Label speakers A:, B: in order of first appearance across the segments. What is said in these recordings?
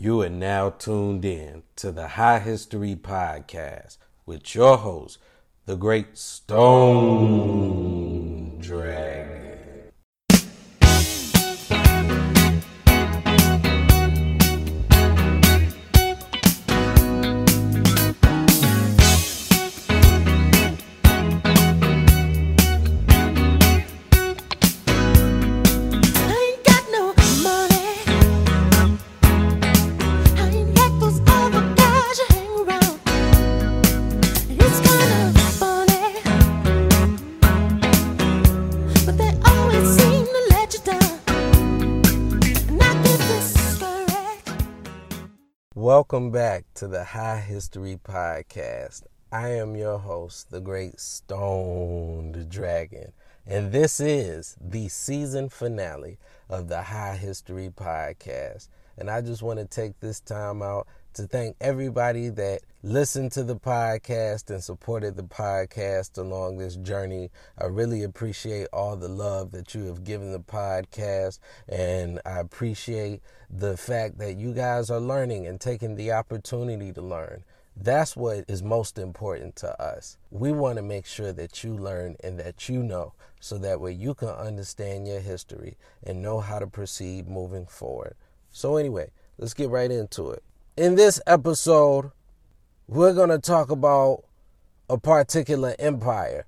A: You are now tuned in to the High History Podcast with your host, the great Stoned Dragon. Welcome back to the High History Podcast. I am your host, the great Stoned Dragon, and this is the season finale of the High History Podcast. And I just want to take this time out to thank everybody that listened to the podcast and supported the podcast along this journey. I really appreciate all the love that you have given the podcast, and I appreciate the fact that you guys are learning and taking the opportunity to learn. That's what is most important to us. We want to make sure that you learn and that you know so that way you can understand your history and know how to proceed moving forward. So, anyway, let's get right into it. In this episode, we're going to talk about a particular empire.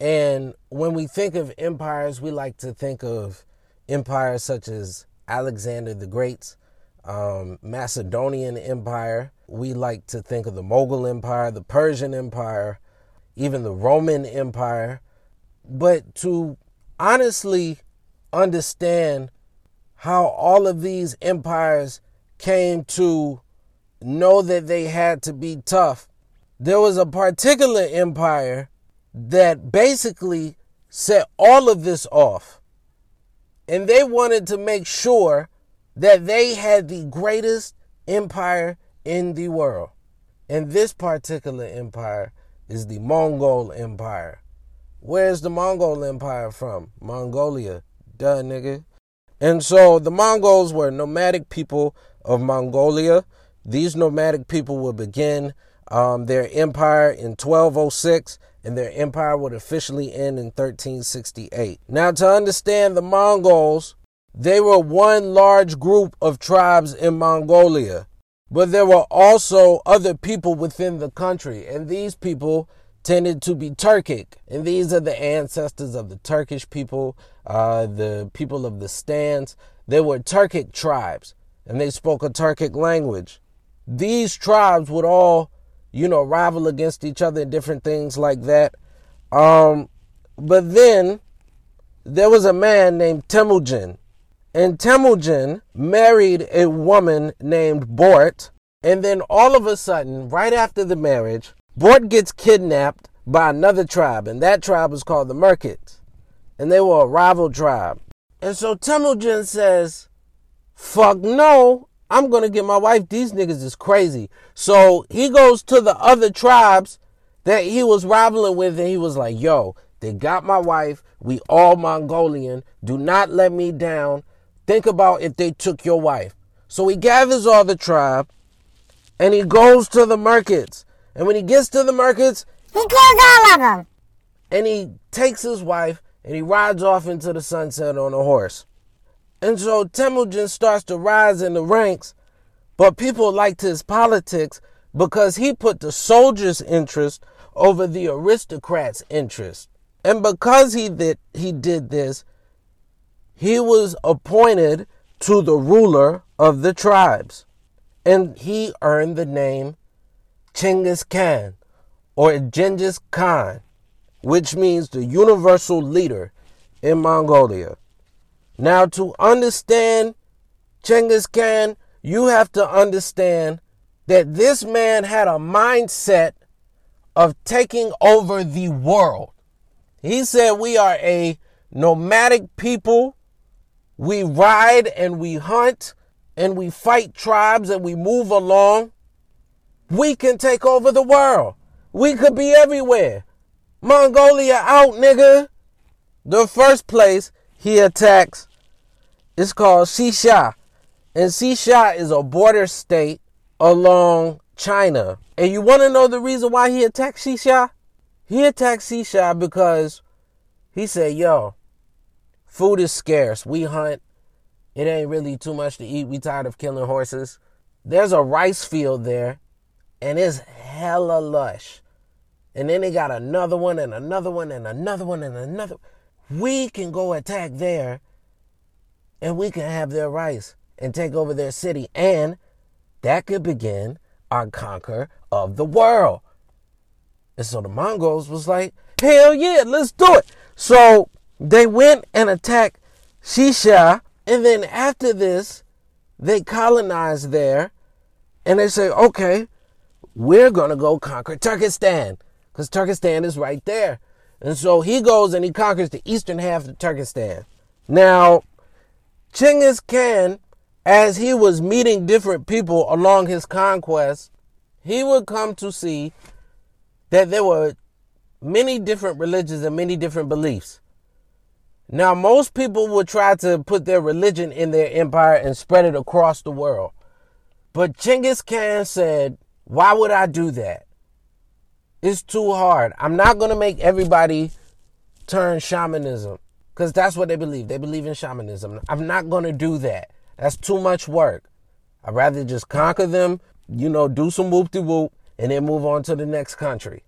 A: And when we think of empires, we like to think of empires such as Alexander the Great's um, Macedonian Empire. We like to think of the Mughal Empire, the Persian Empire, even the Roman Empire. But to honestly understand how all of these empires came to know that they had to be tough, there was a particular empire that basically set all of this off. And they wanted to make sure that they had the greatest empire in the world. And this particular empire is the Mongol Empire. Where's the Mongol Empire from? Mongolia. Duh, nigga. And so the Mongols were nomadic people of Mongolia. These nomadic people would begin um, their empire in 1206, and their empire would officially end in 1368. Now, to understand the Mongols, they were one large group of tribes in Mongolia, but there were also other people within the country, and these people tended to be Turkic, and these are the ancestors of the Turkish people, uh, the people of the stands. They were Turkic tribes, and they spoke a Turkic language. These tribes would all, you know, rival against each other and different things like that. Um, but then there was a man named Temujin, and Temujin married a woman named Bort, and then all of a sudden, right after the marriage, Bort gets kidnapped by another tribe, and that tribe was called the Merkits. And they were a rival tribe. And so Temujin says, Fuck no, I'm gonna get my wife. These niggas is crazy. So he goes to the other tribes that he was rivaling with, and he was like, Yo, they got my wife. We all Mongolian. Do not let me down. Think about if they took your wife. So he gathers all the tribe and he goes to the Merkits. And when he gets to the Merkits,
B: He killed all of them.
A: and he takes his wife and he rides off into the sunset on a horse. And so Temujin starts to rise in the ranks, but people liked his politics because he put the soldiers' interest over the aristocrats' interest. And because he did, he did this, he was appointed to the ruler of the tribes. And he earned the name Chinggis Khan or Genghis Khan, which means the universal leader in Mongolia. Now, to understand Genghis Khan, you have to understand that this man had a mindset of taking over the world. He said, We are a nomadic people. We ride and we hunt and we fight tribes and we move along. We can take over the world. We could be everywhere. Mongolia out, nigga. The first place he attacks is called Xisha. And Xisha is a border state along China. And you want to know the reason why he attacked Xisha? He attacked Xisha because he said, yo, food is scarce. We hunt. It ain't really too much to eat. We tired of killing horses. There's a rice field there, and it's hella lush. And then they got another one and another one and another one and another. We can go attack there, and we can have their rice and take over their city. And that could begin our conquer of the world. And so the Mongols was like, hell yeah, let's do it. So they went and attacked Xisha. And then after this, they colonized there. And they say, okay, we're going to go conquer Turkestan. Because Turkestan is right there. And so he goes and he conquers the eastern half of Turkestan. Now, Chinggis Khan, as he was meeting different people along his conquest, he would come to see that there were many different religions and many different beliefs. Now, most people would try to put their religion in their empire and spread it across the world. But Chinggis Khan said, Why would I do that? It's too hard. I'm not going to make everybody turn shamanism because that's what they believe. They believe in shamanism. I'm not going to do that. That's too much work. I'd rather just conquer them, you know, do some whoop de whoop, and then move on to the next country.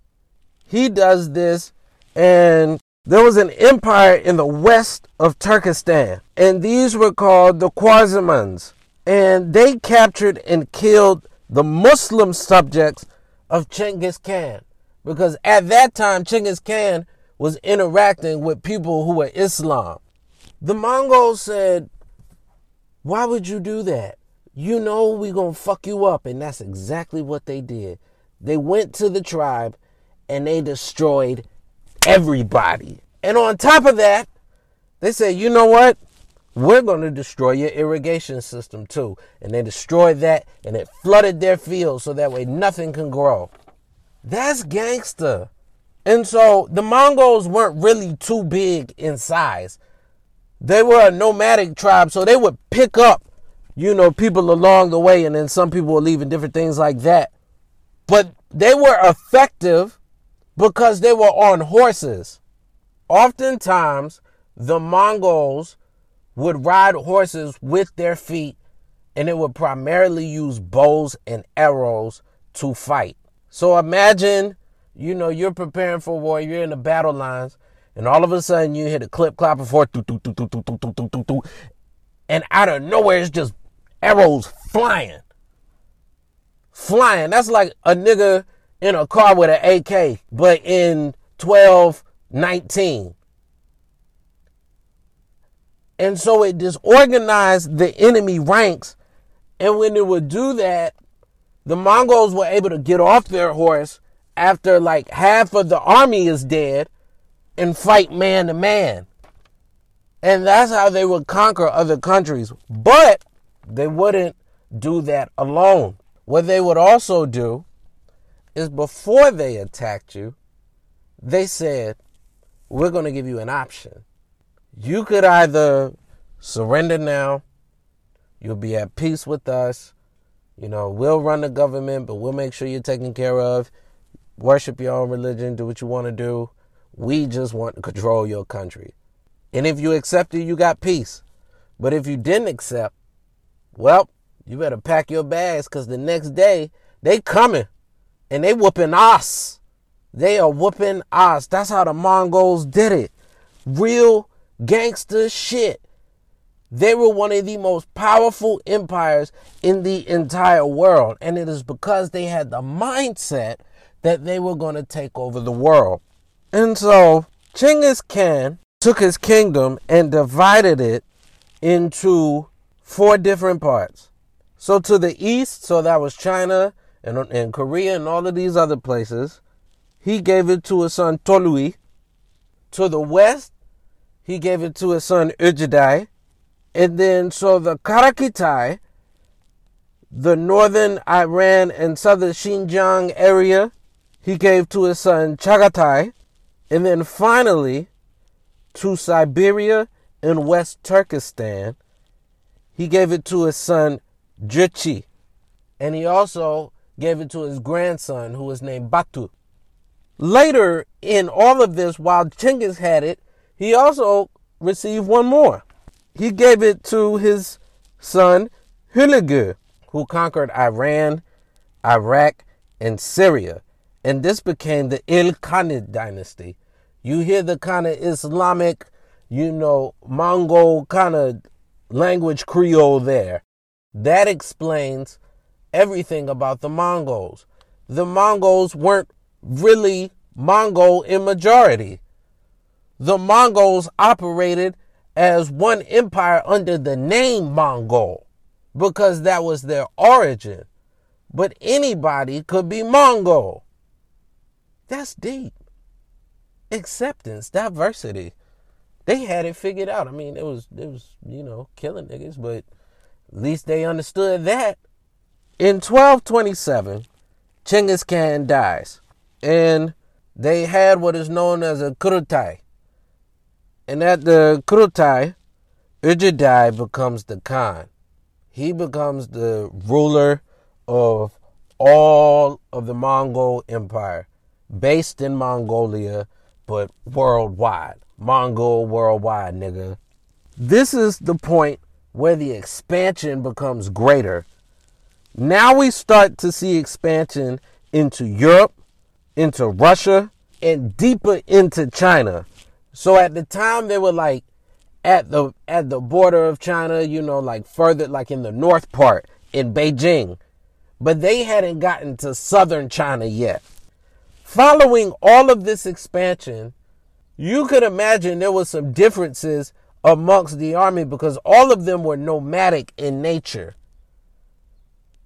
A: He does this, and there was an empire in the west of Turkestan, and these were called the Khwarizms. And they captured and killed the Muslim subjects of Chinggis Khan. Because at that time, Chinggis Khan was interacting with people who were Islam. The Mongols said, Why would you do that? You know we gonna fuck you up. And that's exactly what they did. They went to the tribe and they destroyed everybody. And on top of that, they said, you know what? We're going to destroy your irrigation system too. And they destroyed that and it flooded their fields so that way nothing can grow. That's gangster. And so the Mongols weren't really too big in size. They were a nomadic tribe, so they would pick up, you know, people along the way, and then some people were leaving different things like that. But they were effective because they were on horses. Oftentimes, the Mongols would ride horses with their feet, and it would primarily use bows and arrows to fight. So imagine, you know, you're preparing for war, you're in the battle lines, and all of a sudden you hit a clip clop before, and out of nowhere it's just arrows flying. Flying. That's like a nigga in a car with an AK, but in 1219. And so it disorganized the enemy ranks. And when it would do that, the Mongols were able to get off their horse after like half of the army is dead and fight man to man. And that's how they would conquer other countries. But they wouldn't do that alone. What they would also do is before they attacked you, they said, We're going to give you an option. You could either surrender now, you'll be at peace with us. You know, we'll run the government, but we'll make sure you're taken care of. Worship your own religion, do what you want to do. We just want to control your country. And if you accept it, you got peace. But if you didn't accept, well, you better pack your bags because the next day they coming and they whooping us. They are whooping us. That's how the Mongols did it. Real gangster shit. They were one of the most powerful empires in the entire world. And it is because they had the mindset that they were going to take over the world. And so Chinggis Khan took his kingdom and divided it into four different parts. So to the east, so that was China and, and Korea and all of these other places, he gave it to his son Tolui. To the west, he gave it to his son Ujidai. And then, so the Karakitai, the northern Iran and southern Xinjiang area, he gave to his son Chagatai. And then finally, to Siberia and West Turkestan, he gave it to his son Juchi. And he also gave it to his grandson, who was named Batu. Later in all of this, while Chinggis had it, he also received one more. He gave it to his son Hulagu, who conquered Iran, Iraq, and Syria. And this became the Ilkhanid dynasty. You hear the kind of Islamic, you know, Mongol kind of language Creole there. That explains everything about the Mongols. The Mongols weren't really Mongol in majority. The Mongols operated as one empire under the name Mongol because that was their origin. But anybody could be Mongol. That's deep. Acceptance, diversity. They had it figured out. I mean, it was it was, you know, killing niggas, but at least they understood that. In 1227, Chinggis Khan dies. And they had what is known as a Kurutai. And at the Kurutai, Ujidai becomes the Khan. He becomes the ruler of all of the Mongol Empire, based in Mongolia, but worldwide. Mongol worldwide, nigga. This is the point where the expansion becomes greater. Now we start to see expansion into Europe, into Russia, and deeper into China. So at the time they were like at the at the border of China, you know, like further like in the north part in Beijing. But they hadn't gotten to southern China yet. Following all of this expansion, you could imagine there was some differences amongst the army because all of them were nomadic in nature.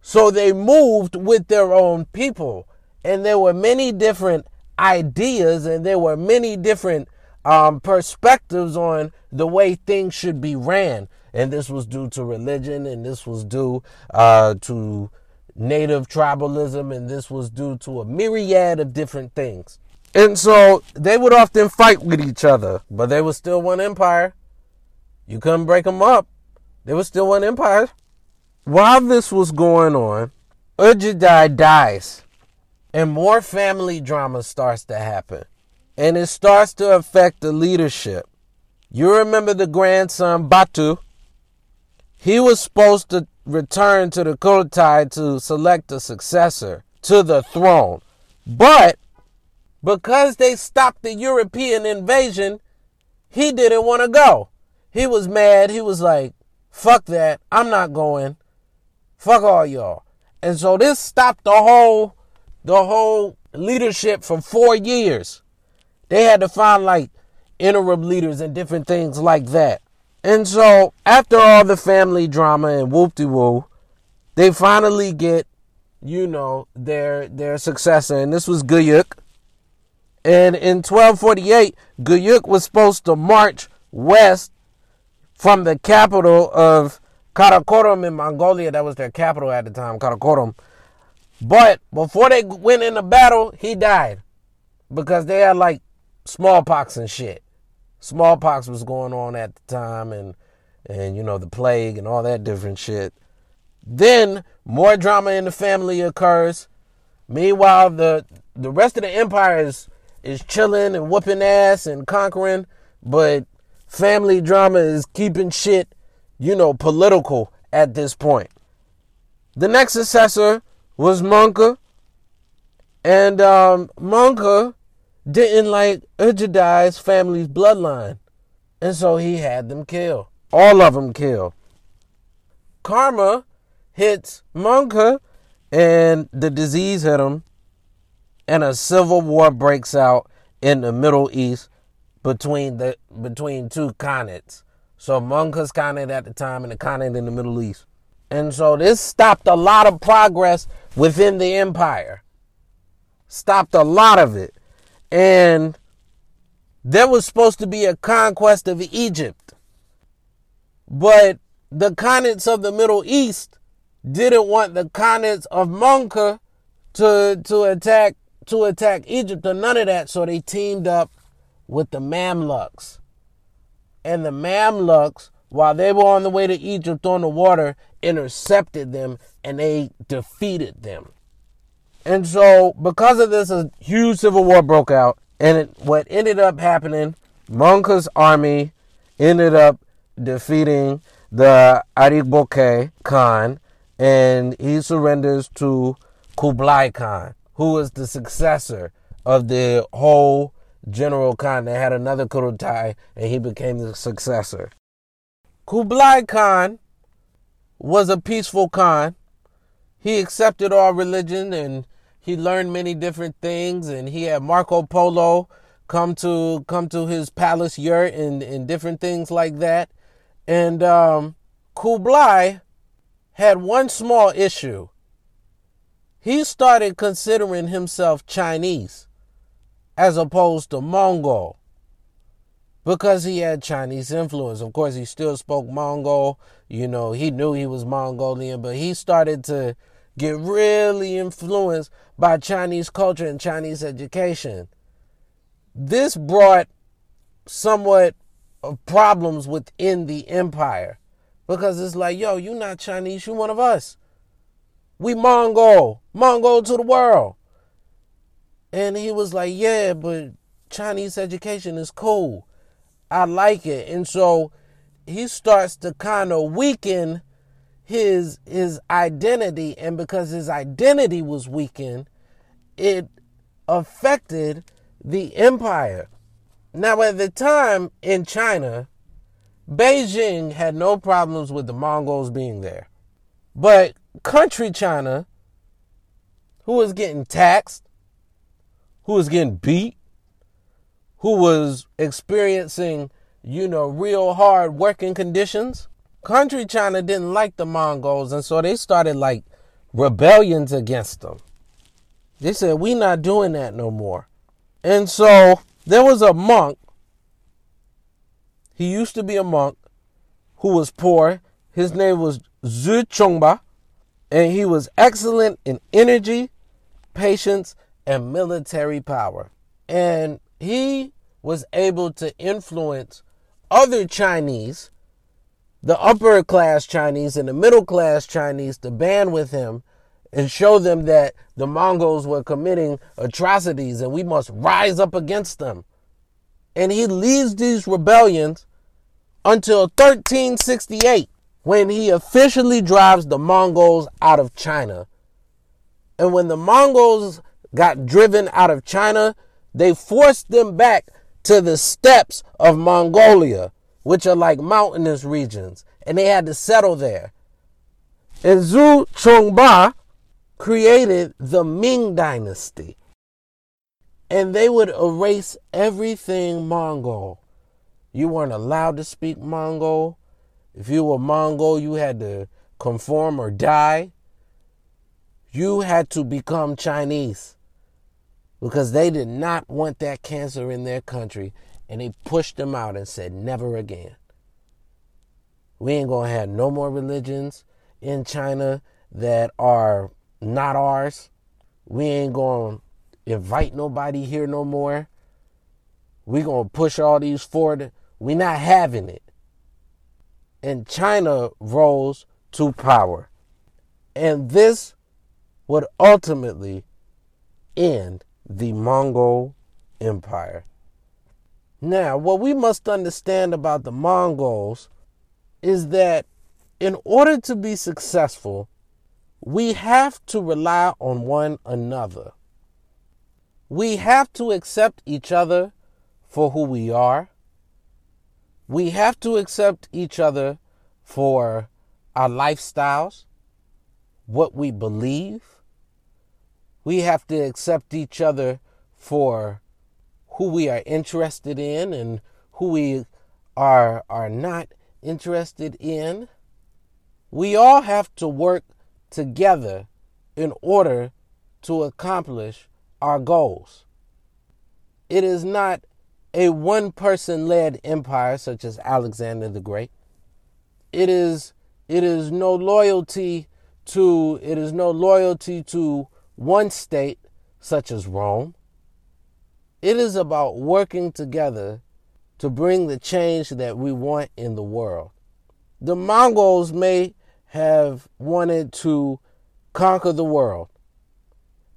A: So they moved with their own people. And there were many different ideas and there were many different um, perspectives on the way things should be ran. And this was due to religion, and this was due uh, to native tribalism, and this was due to a myriad of different things. And so they would often fight with each other, but they were still one empire. You couldn't break them up. They were still one empire. While this was going on, Ujidai dies, and more family drama starts to happen. And it starts to affect the leadership. You remember the grandson Batu? He was supposed to return to the Kurultai to select a successor to the throne. But because they stopped the European invasion, he didn't want to go. He was mad. He was like, fuck that. I'm not going. Fuck all y'all. And so this stopped the whole the whole leadership for 4 years. They had to find like interim leaders and different things like that. And so after all the family drama and whoop de woo, they finally get, you know, their their successor, and this was Guyuk. And in 1248, Guyuk was supposed to march west from the capital of Karakorum in Mongolia. That was their capital at the time, Karakorum. But before they went into battle, he died because they had like smallpox and shit. Smallpox was going on at the time, and and you know the plague and all that different shit. Then more drama in the family occurs. Meanwhile, the the rest of the empire is is chilling and whooping ass and conquering, but family drama is keeping shit, you know, political at this point. The next successor was Monka, and um, Monka didn't like Ujidai's family's bloodline, and so he had them killed. All of them killed. Karma hits Monka, and the disease hit him, and a civil war breaks out in the Middle East between the between two khanates. So Monka's khanate at the time and the khanate in the Middle East. And so this stopped a lot of progress within the empire. Stopped a lot of it. And there was supposed to be a conquest of Egypt. But the khanates of the Middle East didn't want the khanates of Monka to to attack to attack Egypt or none of that, so they teamed up with the Mamluks. And the Mamluks while they were on the way to Egypt on the water, intercepted them and they defeated them. And so, because of this, a huge civil war broke out. And it, what ended up happening, Mongol's army ended up defeating the Ariboke Khan, and he surrenders to Kublai Khan, who was the successor of the whole General Khan. They had another Kurutai, and he became the successor. Kublai Khan was a peaceful Khan. He accepted all religion and he learned many different things and he had Marco Polo come to come to his palace yurt and, and different things like that. And um, Kublai had one small issue. He started considering himself Chinese as opposed to Mongol because he had Chinese influence. Of course, he still spoke Mongol. You know, he knew he was Mongolian, but he started to get really influenced by Chinese culture and Chinese education. This brought somewhat of problems within the empire because it's like, yo, you're not Chinese, you're one of us. We Mongol, Mongol to the world. And he was like, yeah, but Chinese education is cool. I like it. And so he starts to kind of weaken his his identity and because his identity was weakened, it affected the empire. Now at the time in China, Beijing had no problems with the Mongols being there. But country China, who was getting taxed, who was getting beat, who was experiencing, you know, real hard working conditions. Country China didn't like the Mongols, and so they started like rebellions against them. They said, we not doing that no more. And so there was a monk. He used to be a monk who was poor. His name was Zhu Chongba, and he was excellent in energy, patience, and military power. And he was able to influence other Chinese, the upper class Chinese and the middle class Chinese, to band with him and show them that the Mongols were committing atrocities and we must rise up against them. And he leads these rebellions until 1368 when he officially drives the Mongols out of China. And when the Mongols got driven out of China, they forced them back to the steppes of Mongolia, which are like mountainous regions, and they had to settle there. And Zhu Chongba created the Ming Dynasty. And they would erase everything Mongol. You weren't allowed to speak Mongol. If you were Mongol, you had to conform or die. You had to become Chinese because they did not want that cancer in their country and they pushed them out and said, never again. We ain't gonna have no more religions in China that are not ours. We ain't gonna invite nobody here no more. We gonna push all these forward. We not having it. And China rose to power. And this would ultimately end the Mongol Empire. Now, what we must understand about the Mongols is that in order to be successful, we have to rely on one another. We have to accept each other for who we are. We have to accept each other for our lifestyles, what we believe, we have to accept each other for who we are interested in and who we are are not interested in. We all have to work together in order to accomplish our goals. It is not a one person led empire such as Alexander the Great. It is it is no loyalty to it is no loyalty to one state, such as Rome. It is about working together to bring the change that we want in the world. the Mongols may have wanted to conquer the world,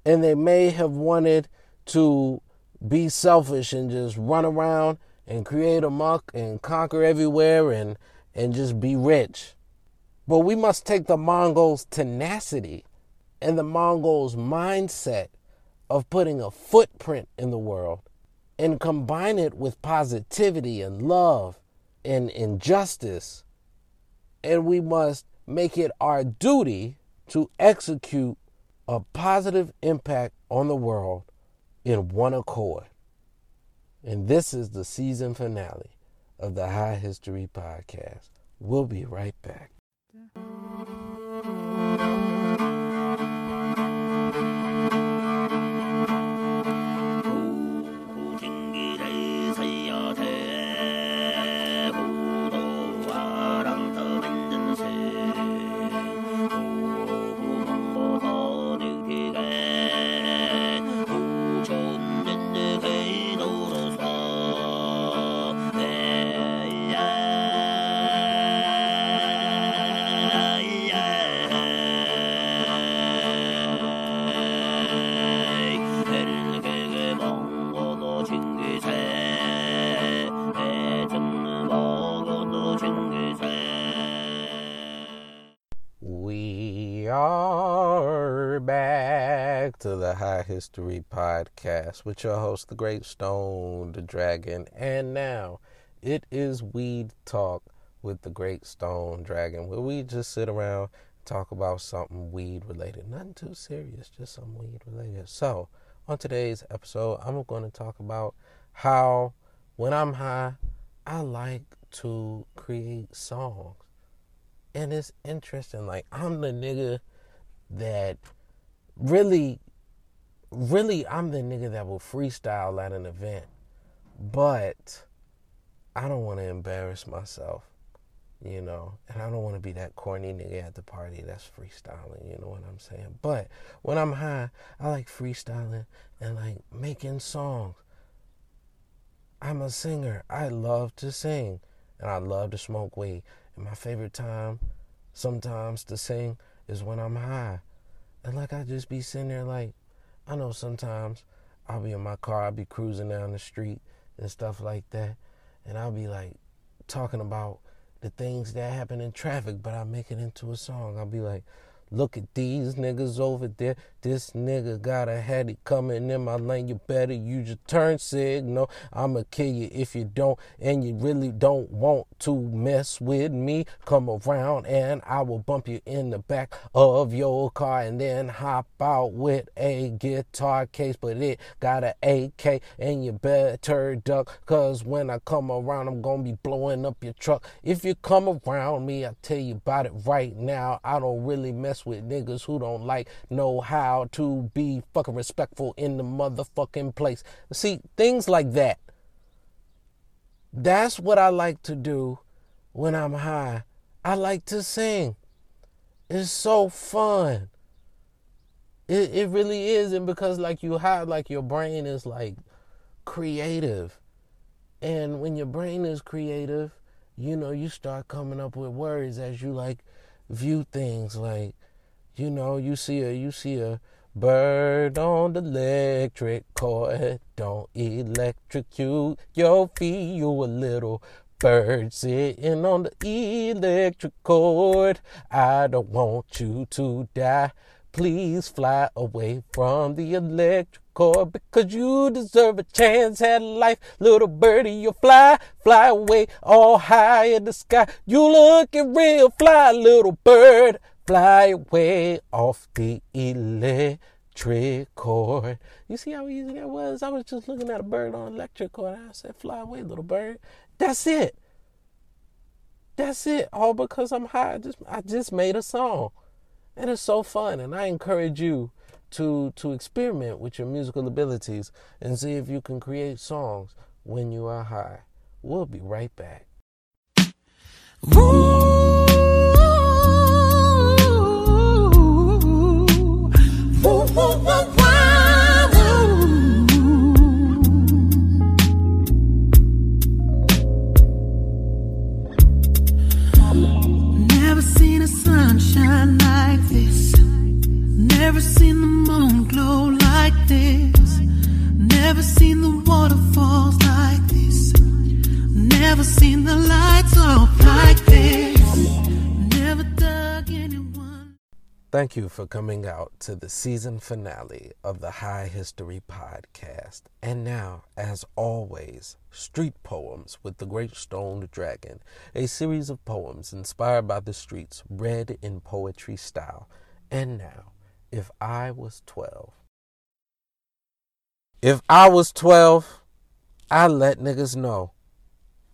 A: and they may have wanted to be selfish and just run around and create a muck and conquer everywhere and and just be rich. But we must take the Mongols' tenacity and the Mongols' mindset of putting a footprint in the world and combine it with positivity and love and injustice. And we must make it our duty to execute a positive impact on the world in one accord. And this is the season finale of the High History Podcast. We'll be right back.
B: 후
A: History Podcast with your host, the Great Stone, the Dragon. And now it is Weed Talk with the Great Stoned Dragon, where we just sit around talk about something weed related. Nothing too serious, just some weed related. So, on today's episode, I'm going to talk about how when I'm high, I like to create songs. And it's interesting. Like, I'm the nigga that really, really, I'm the nigga that will freestyle at an event. But I don't want to embarrass myself, you know, and I don't want to be that corny nigga at the party that's freestyling, you know what I'm saying? But when I'm high, I like freestyling and like making songs. I'm a singer. I love to sing and I love to smoke weed. And my favorite time sometimes to sing is when I'm high. And like I just be sitting there like I know sometimes I'll be in my car, I'll be cruising down the street and stuff like that. And I'll be like talking about the things that happen in traffic, but I make it into a song. I'll be like, Look at these niggas over there. This nigga got a heady coming in my lane. You better use your turn signal. I'ma kill you if you don't, and you really don't want to mess with me. Come around and I will bump you in the back of your car and then hop out with a guitar case. But it got an AK, and you better duck. Cause when I come around, I'm gonna be blowing up your truck. If you come around me, I tell you about it right now. I don't really mess with niggas who don't like know how to be fucking respectful in the motherfucking place. See, things like that. That's what I like to do when I'm high. I like to sing. It's so fun. It it really is, and because like you high, like your brain is like creative. And when your brain is creative, you know, you start coming up with words as you like view things like you know, you see a you see a bird on the electric cord. Don't electrocute your feet. You a little bird sitting on the electric cord. I don't want you to die. Please fly away from the electric cord because you deserve a chance at life. Little birdie, you fly, fly away all high in the sky. You looking real fly, little bird. Fly away off the electric cord. You see how easy that was? I was just looking at a bird on electric cord. I said, fly away, little bird. That's it. That's it. All because I'm high. I just I just made a song. And it's so fun. And I encourage you to to experiment with your musical abilities and see if you can create songs when you are high. We'll be right back.
C: Seen the moon glow like this. Never seen the waterfalls like this. Never seen the lights off like this. Never dug anyone.
A: Thank you for coming out to the season finale of the High History Podcast. And now, as always, Street Poems with the Great Stoned Dragon, a series of poems inspired by the streets, read in poetry style. And now, if I was 12. If I was 12, I'd let niggas know.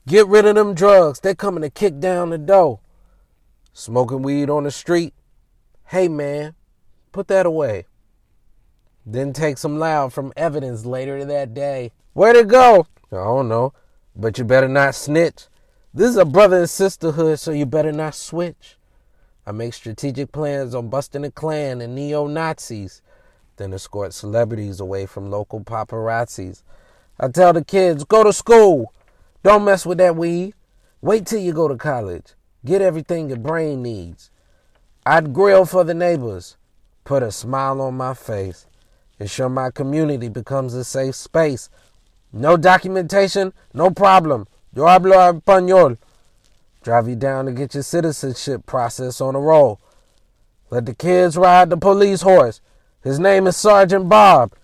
A: Get rid of them drugs, they coming to kick down the door. Smoking weed on the street, Hey man, put that away. Then take some loud from evidence later that day. Where'd it go? I don't know. But you better not snitch. This is a brother and sisterhood, so you better not switch. I make strategic plans on busting a Klan and neo Nazis, then escort celebrities away from local paparazzis. I tell the kids, go to school. Don't mess with that weed. Wait till you go to college. Get everything your brain needs. I'd grill for the neighbors, put a smile on my face, ensure my community becomes a safe space. No documentation, no problem. Yo hablo español. Drive you down to get your citizenship process on a roll. Let the kids ride the police horse. His name is Sergeant Bob.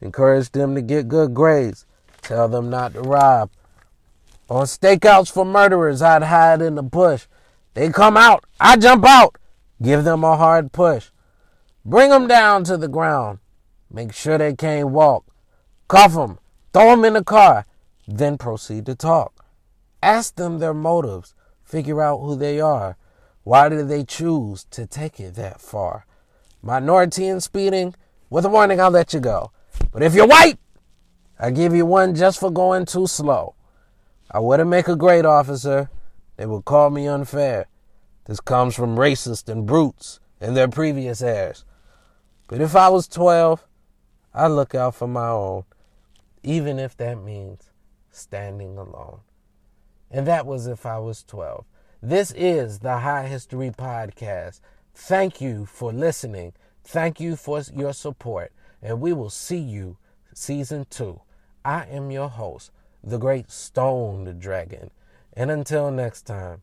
A: Encourage them to get good grades. Tell them not to rob. On stakeouts for murderers, I'd hide in the bush. They come out, I jump out. Give them a hard push. Bring them down to the ground. Make sure they can't walk. Cuff them. Throw them in the car. Then proceed to talk. Ask them their motives. Figure out who they are. Why did they choose to take it that far? Minority in speeding? With a warning, I'll let you go. But if you're white, I give you one just for going too slow. I wouldn't make a great officer. They would call me unfair. This comes from racists and brutes and their previous heirs. But if I was 12, I'd look out for my own, even if that means standing alone. And that was if I was 12. This is the High History Podcast. Thank you for listening. Thank you for your support. And we will see you season two. I am your host, the great Stoned Dragon. And until next time.